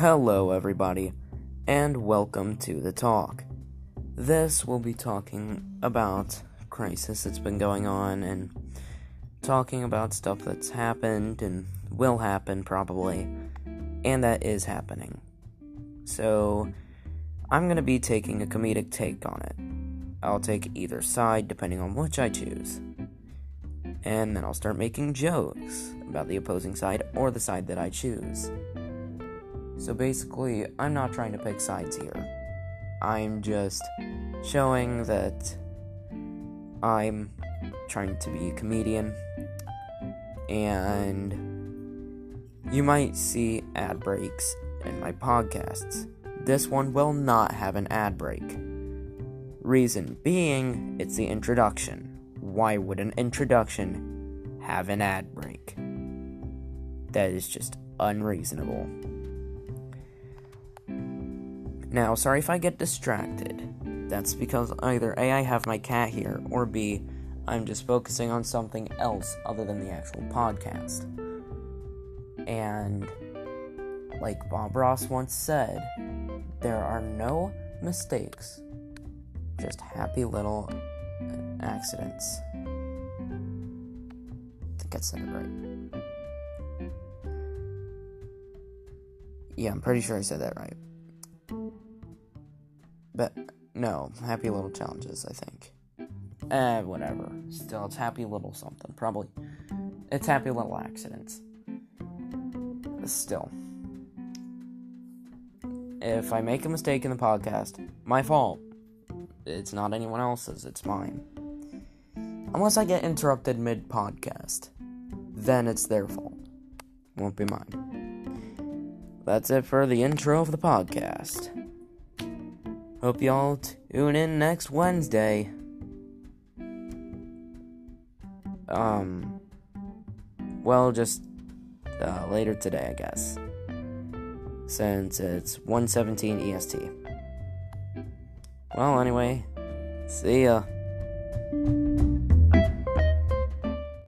Hello, everybody, and welcome to the talk. This will be talking about crisis that's been going on and talking about stuff that's happened and will happen probably, and that is happening. So, I'm going to be taking a comedic take on it. I'll take either side depending on which I choose. And then I'll start making jokes about the opposing side or the side that I choose. So basically, I'm not trying to pick sides here. I'm just showing that I'm trying to be a comedian. And you might see ad breaks in my podcasts. This one will not have an ad break. Reason being, it's the introduction. Why would an introduction have an ad break? That is just unreasonable. Now, sorry if I get distracted. That's because either A, I have my cat here, or B, I'm just focusing on something else other than the actual podcast. And, like Bob Ross once said, there are no mistakes, just happy little accidents. I think I said it right. Yeah, I'm pretty sure I said that right. But no, happy little challenges, I think. Eh, whatever. Still, it's happy little something. Probably. It's happy little accidents. Still. If I make a mistake in the podcast, my fault. It's not anyone else's, it's mine. Unless I get interrupted mid podcast, then it's their fault. Won't be mine. That's it for the intro of the podcast. Hope y'all tune in next Wednesday. Um, well, just uh, later today, I guess. Since it's 117 EST. Well, anyway, see ya.